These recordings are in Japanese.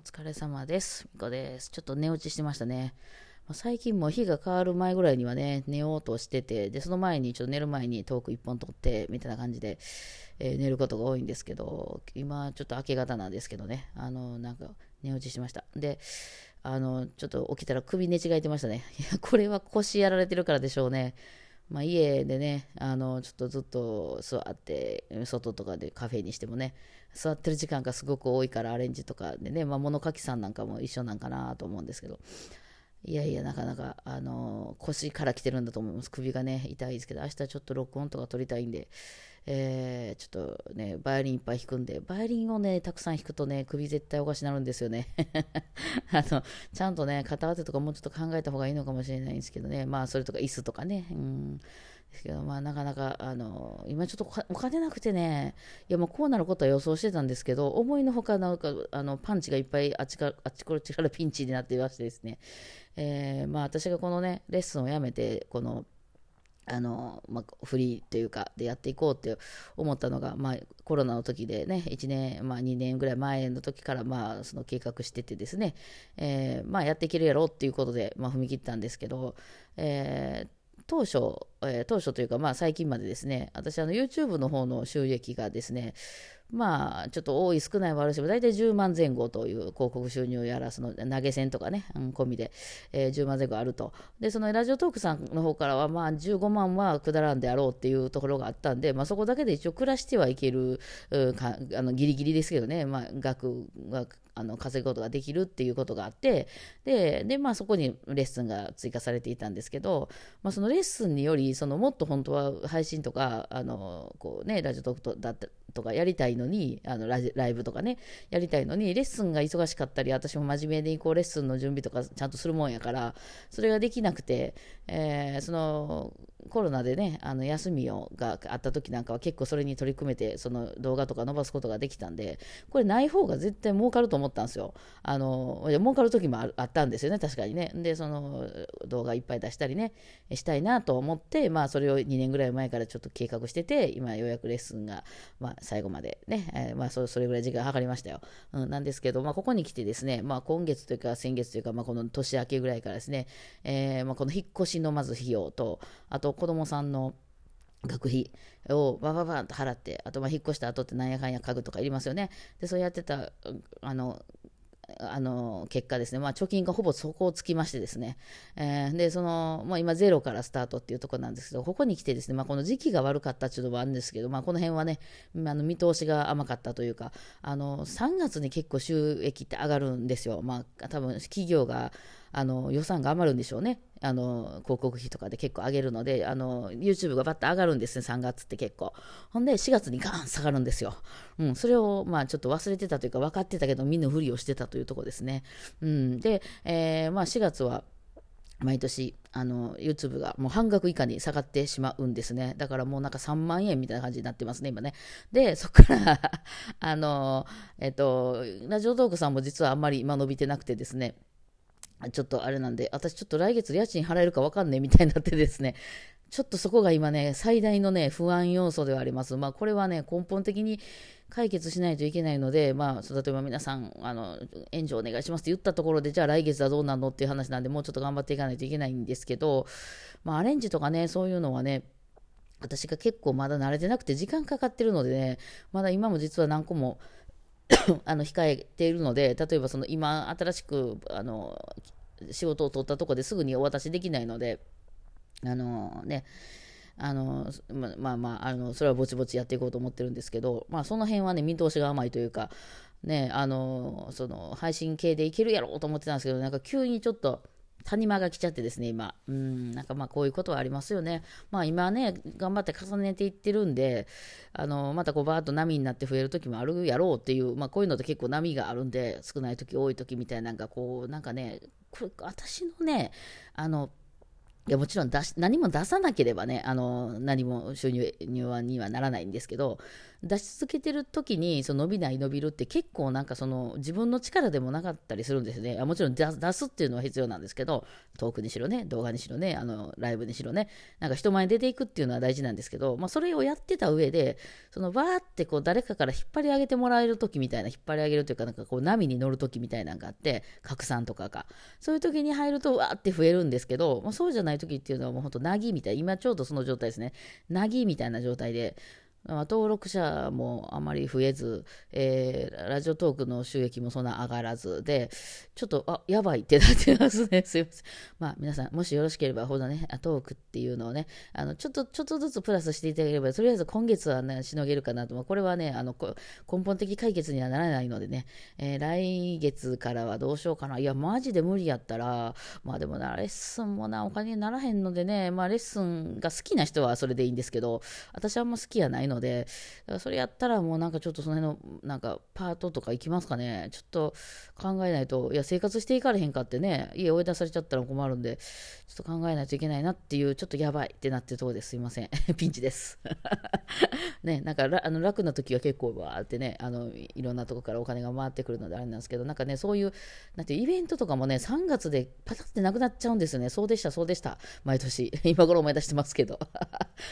お疲れ様です。みこです。ちょっと寝落ちしてましたね。ま最近もう日が変わる前ぐらいにはね、寝ようとしてて、で、その前に、ちょっと寝る前にトーク一本撮って、みたいな感じで、えー寝ることが多いんですけど、今ちょっと明け方なんですけどね、あの、なんか寝落ちしました。で、あの、ちょっと起きたら首寝違えてましたね。いや、これは腰やられてるからでしょうね。まあ、家でね、あの、ちょっとずっと座って、外とかでカフェにしてもね、座ってる時間がすごく多いからアレンジとかでね、まあ、物書きさんなんかも一緒なんかなと思うんですけど、いやいや、なかなか、あの腰から来てるんだと思います。首がね、痛いですけど、明日ちょっと録音とか撮りたいんで、えー、ちょっとね、バイオリンいっぱい弾くんで、バイオリンをね、たくさん弾くとね、首絶対おかしになるんですよね。あの、ちゃんとね、片当てとかもうちょっと考えた方がいいのかもしれないんですけどね、まあ、それとか椅子とかね、うん。ですけど、まあ、なかなか、あの、今ちょっとお金なくてね、いや、もうこうなることは予想してたんですけど、思いのほか、なんか、あの、パンチがいっぱいあっちか、あっちこっちからピンチになっていましてですね、えーまあ、私がこのね、レッスンをやめて、この、あのまあ、フリーというかでやっていこうって思ったのが、まあ、コロナの時でね1年、まあ、2年ぐらい前の時から、まあ、その計画しててですね、えーまあ、やっていけるやろうっていうことで、まあ、踏み切ったんですけど、えー当初、えー当初というか、まあ、最近までですね私あの YouTube の方の収益がですねまあ、ちょっと多い少ないはあるし、大体10万前後という広告収入やら、その投げ銭とかね、うん、込みで、えー10万前後あると。で、そのラジオトークさんの方からは、まあ、15万はくだらんであろうっていうところがあったんで、まあ、そこだけで一応暮らしてはいける、うんかあのギリギリですけどね、まあ、額があの稼ぐことができるっていうことがあって、で、でまあ、そこにレッスンが追加されていたんですけど、まあ、そのレッスンにより、そのもっと本当は配信とか、あのこうね、ラジオトークとだったとかやりたいのに、あのライブとかね、やりたいのに、レッスンが忙しかったり、私も真面目にこうレッスンの準備とかちゃんとするもんやから、それができなくて、えーそのコロナでね、あの休みをがあった時なんかは結構それに取り組めて、その動画とか伸ばすことができたんで、これない方が絶対儲かると思ったんですよ。あの儲かる時もああったんですよね、確かにね。で、その動画いっぱい出したりね、したいなと思って、まあそれを2年ぐらい前からちょっと計画してて、今ようやくレッスンが、まあ、最後までね、えーまあそそれぐらい時間かかりましたよ。うん、なんですけど、まあ、ここに来てですね、まあ、今月というか先月というか、まあ、この年明けぐらいからですね、えーまあ、この引っ越しのまず費用と、あと子供さんの学費をバババンと払って、あとまあ引っ越した後ってなんやかんや家具とかいりますよね。で、そうやってた、あの、あの結果ですね、まあ、貯金がほぼ底をつきましてですね、えーでその、まあ、今、ゼロからスタートっていうところなんですけど、ここに来てですね、まあ、この時期が悪かったっていうのもあるんですけど、まあ、この辺はね、あの見通しが甘かったというか、あの3月に結構収益って上がるんですよ、まあ、多分企業があの予算が余るんでしょうね。あの広告費とかで結構上げるので、あの YouTube がバッと上がるんですね、3月って結構。ほんで、4月にガーン下がるんですよ。うん、それを、まあ、ちょっと忘れてたというか、分かってたけど、みんなふりをしてたというとこですね。うん、で、えーまあ、4月は、毎年あの YouTube がもう半額以下に下がってしまうんですね。だからもうなんか3万円みたいな感じになってますね、今ね。で、そこから あの、えっと、ラジオトークさんも実はあんまり今伸びてなくてですね、ちょっとあれなんで、私ちょっと来月家賃払えるか分かんねえみたいになってですね、ちょっとそこが今ね、最大のね、不安要素ではあります。まあ、これはね、根本的に解決しないといけないので、まあ、例えば皆さん、あの、援助お願いしますって言ったところで、じゃあ来月はどうなのっていう話なんで、もうちょっと頑張っていかないといけないんですけど、まあ、アレンジとかね、そういうのはね、私が結構まだ慣れてなくて時間かかってるのでね、まだ今も実は何個も あの控えているので、例えばその今新しくあの仕事を取ったとこですぐにお渡しできないので、あのね、あのままあまああのそれはぼちぼちやっていこうと思ってるんですけど、まあ、その辺はね見通しが甘いというか、ね、あのその配信系でいけるやろうと思ってたんですけどなんか急にちょっと谷間が来ちゃってですね、今。うん、なんかまあこういうことはありますよね。まあ今ね、頑張って重ねていってるんで、あの、またこうバーッと波になって増える時もあるやろうっていう、まあこういうのって結構波があるんで、少ない時多い時みたいな、なんかこう、なんかね、これ私のね、あの、いやもちろん出し何も出さなければねあの何も収入にはにはならないんですけど出し続けてる時にその伸びない伸びるって結構なんかその自分の力でもなかったりするんですね。もちろん出すっていうのは必要なんですけどトークにしろね動画にしろねあのライブにしろねなんか人前に出ていくっていうのは大事なんですけど、まあ、それをやってた上でそのバーってこう誰かから引っ張り上げてもらえる時みたいな引っ張り上げるというかなんかこう波に乗る時みたいなのがあって拡散とかがそういう時に入るとわーって増えるんですけど、まあ、そうじゃない時っていうのはもう本当なぎみたい今ちょうどその状態ですね。なぎみたいな状態で登録者もあまり増えず、えー、ラジオトークの収益もそんな上がらずで、ちょっと、あ、やばいってなってますね。すいません。まあ、皆さん、もしよろしければ、ほどね、トークっていうのをね、あの、ちょっと、ちょっとずつプラスしていただければ、とりあえず今月はね、しのげるかなと。これはね、あの、根本的解決にはならないのでね、えー、来月からはどうしようかな。いや、マジで無理やったら、まあでもな、レッスンもな、お金にならへんのでね、まあ、レッスンが好きな人はそれでいいんですけど、私はあんま好きやないのので、だからそれやったらもうなんかちょっとその辺のなんかパートとか行きますかね。ちょっと考えないと、いや生活していかれへんかってね、家追い出されちゃったら困るんで、ちょっと考えないといけないなっていう、ちょっとやばいってなってるとこです。いません。ピンチです。ね、なんかあの楽な時は結構わーってね、あのいろんなとこからお金が回ってくるのであれなんですけど、なんかね、そういう、なんていうイベントとかもね、3月でパタってなくなっちゃうんですよね。そうでした、そうでした。毎年。今頃思い出してますけど。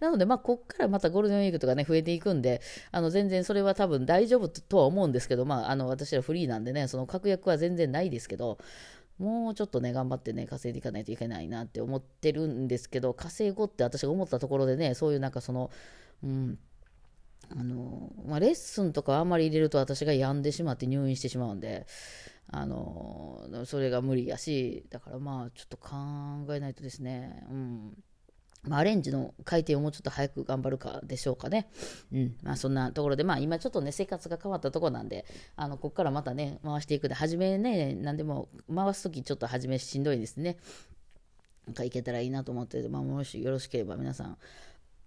なので、まあ、こっからまたゴールデンウィークとかね、増えていくんで、あの全然それは多分大丈夫とは思うんですけど、まあ、あの私はフリーなんでね、その確約は全然ないですけど、もうちょっとね、頑張ってね、稼いでいかないといけないなって思ってるんですけど、稼ごうって私が思ったところでね、そういうなんかその、うん、あの、まあ、レッスンとかあんまり入れると私が病んでしまって入院してしまうんで、あの、それが無理やし、だからまあ、ちょっと考えないとですね、うん。まあ、アレンジの改定をもうちょっと早く頑張るかでしょうかね。うん。まあ、そんなところで、まあ、今ちょっとね、生活が変わったところなんで、あの、ここからまたね、回していくで、初めね、何でも回すときちょっと初めしんどいですね。なんかいけたらいいなと思って、まあ、もしよろしければ皆さん、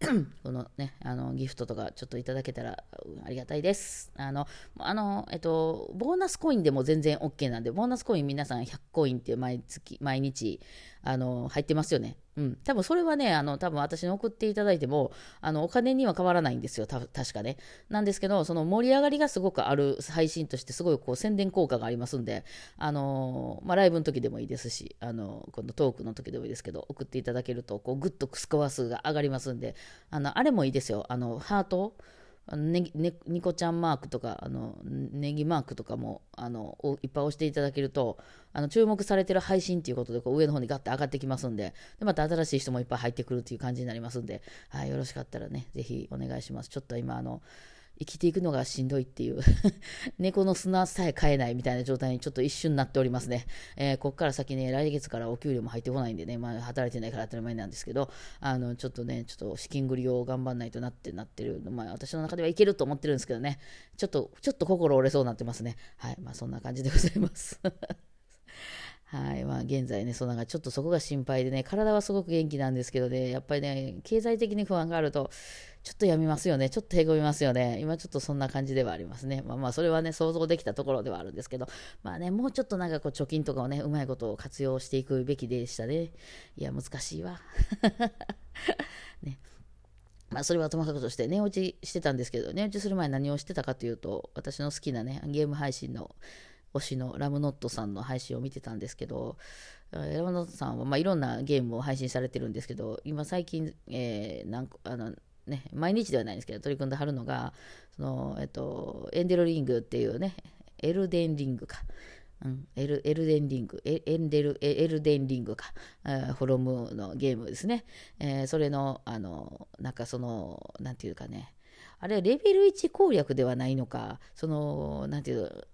このね、あの、ギフトとかちょっといただけたらありがたいです。あの、あの、えっと、ボーナスコインでも全然 OK なんで、ボーナスコイン皆さん100コインって毎月、毎日、あの、入ってますよね。うん。多分それはね、あの、多分私に送っていただいても、あの、お金には変わらないんですよ。た確かね。なんですけど、その盛り上がりがすごくある配信として、すごいこう宣伝効果がありますんで、あの、まあ、ライブの時でもいいですし、あの、このトークの時でもいいですけど、送っていただけると、こう、ぐっとスコア数が上がりますんで、あの、あれもいいですよ。あの、ハートあのねねニコちゃんマークとかあのネギマークとかもあのいっぱい押していただけるとあの注目されてる配信ということでこう上の方にガッて上がってきますんででまた新しい人もいっぱい入ってくるという感じになりますんで、はい、よろしかったらねぜひお願いします。ちょっと今あの生きていくのがしんどいっていう 猫の砂さえ飼えないみたいな状態にちょっと一瞬になっておりますね。えー、こっから先ね、来月からお給料も入ってこないんでね、まあ、働いてないから当たり前なんですけど、あの、ちょっとね、ちょっと資金繰りを頑張んないとなってなってる。まあ、私の中ではいけると思ってるんですけどね、ちょっと、ちょっと心折れそうになってますね。はい。まあ、そんな感じでございます。はい。まあ、現在ね、そうなんかちょっとそこが心配でね、体はすごく元気なんですけどね、やっぱりね、経済的に不安があると、ちょっとやみますよね。ちょっとへこみますよね。今ちょっとそんな感じではありますね。まあまあ、それはね、想像できたところではあるんですけど、まあね、もうちょっとなんかこう、貯金とかをね、うまいことを活用していくべきでしたね。いや、難しいわ。ね。まあ、それはともかくとして、寝落ちしてたんですけど、寝落ちする前何をしてたかというと、私の好きなね、ゲーム配信の推しのラムノットさんの配信を見てたんですけど、ラムノットさんは、まあ、いろんなゲームを配信されてるんですけど、今最近、えー、なんあのね、毎日ではないんですけど、取り組んではるのが、その、えっと、エンデルリングっていうね、エルデンリングか。うん、エルエルデンリング、エエンデル、エルデンリングか、えフォロムのゲームですね。えー、それの、あの、なんかその、なんていうかね、あれ、レベル1攻略ではないのか、その、なんていう、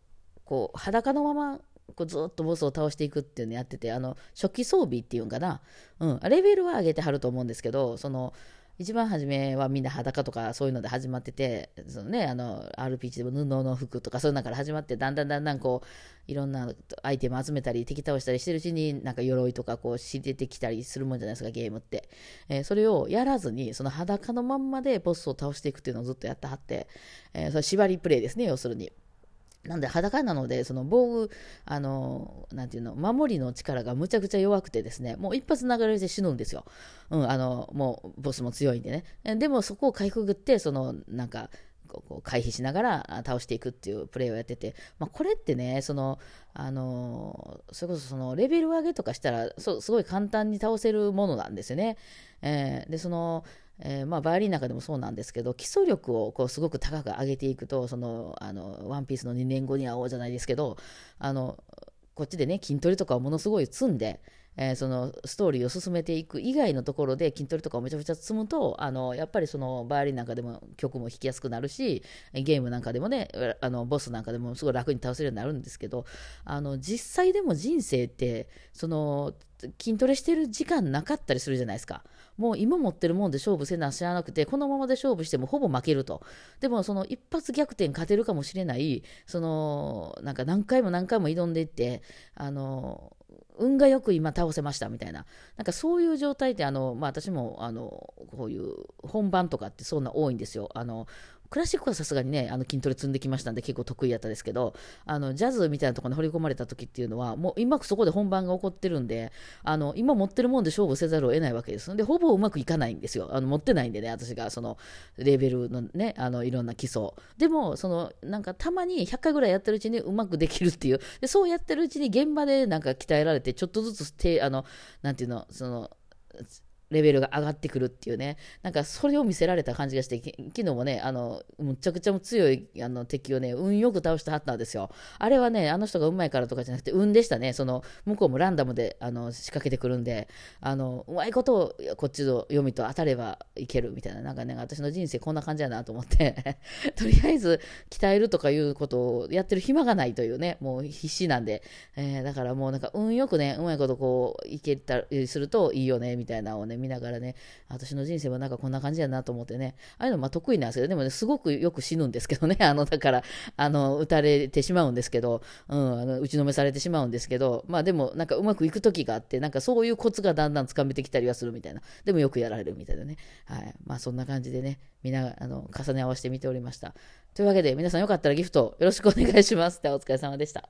こう、裸のまま、こうずっとボスを倒していくっていうのやってて、あの、初期装備っていうんかな、うん、レベルは上げてはると思うんですけど、その、一番初めはみんな裸とかそういうので始まってて、そのね、あの、RPG でも布の服とかそういうのから始まって、だんだんだんだんこう、いろんなアイテム集めたり、敵倒したりしてるうちに、なんか鎧とかこう、知れてきたりするもんじゃないですか、ゲームって。えー、それをやらずに、その裸のまんまでボスを倒していくっていうのをずっとやってはって、えー、それ縛りプレイですね、要するに。なんで裸なので、その防具、あの、なんていうの、守りの力がむちゃくちゃ弱くてですね、もう一発流れて死ぬんですよ。うん、あの、もう、ボスも強いんでね。でもそこをかいくぐって、その、なんか、こう回避しながら倒していくっていうプレーをやってて、まあ、これってね、その、あのそれこそそのレベル上げとかしたらそ、すごい簡単に倒せるものなんですよね。えー、で、その、えー、まあ、バイオリンの中でもそうなんですけど基礎力をこうすごく高く上げていくとそのあのワンピースの2年後に会おうじゃないですけどあのこっちでね筋トレとかをものすごい積んでえー、そのストーリーを進めていく以外のところで筋トレとかをめちゃくちゃ積むとあのやっぱりそのバイオリンなんかでも曲も弾きやすくなるしゲームなんかでもねあのボスなんかでもすごい楽に倒せるようになるんですけどあの実際でも人生ってその筋トレしてる時間なかったりするじゃないですか。もう今持ってるもんで勝負せな知らなくて、このままで勝負してもほぼ負けると。でもその一発逆転勝てるかもしれない、その、なんか何回も何回も挑んでいって、あの、運がよく今倒せましたみたいな、なんかそういう状態って、あのまあ、私もあのこういう本番とかってそんな多いんですよ。あのクラシックはさすがにね、あの筋トレ積んできましたんで結構得意やったですけど、あのジャズみたいなところに掘り込まれた時っていうのは、もう今そこで本番が起こってるんで、あの今持ってるもんで勝負せざるを得ないわけです。で、ほぼうまくいかないんですよ。あの持ってないんでね、私がそのレベルのね、あのいろんな基礎。でも、そのなんかたまに100回ぐらいやってるうちにうまくできるっていう、でそうやってるうちに現場でなんか鍛えられて、ちょっとずつ手、あの、なんていうの、その、レベルが上がってくるっていうね、なんかそれを見せられた感じがして、昨日もね、あの、むちゃくちゃ強いあの敵をね、運よく倒してはったんですよ。あれはね、あの人がうまいからとかじゃなくて、運でしたね。その、向こうもランダムであの仕掛けてくるんで、あの、うまいことをこっちの読みと当たればいけるみたいな、なんかね、私の人生こんな感じやなと思って。とりあえず鍛えるとかいうことをやってる暇がないというね、もう必死なんで、えー、だからもうなんか運よくね、うまいことこう、いけたりするといいよね、みたいなのをね、見ながらね、私の人生はなんかこんな感じやなと思ってね、ああいうのま得意なんですけど、でもね、すごくよく死ぬんですけどね、あの、だから、あの、撃たれてしまうんですけど、うん、あの打ちのめされてしまうんですけど、まあでも、なんかうまくいく時があって、なんかそういうコツがだんだんつかめてきたりはするみたいな、でもよくやられるみたいなね、はい、まあそんな感じでね、みんな、あの、重ね合わせて見ておりました。というわけで、皆さんよかったらギフトよろしくお願いします。ではお疲れ様でした。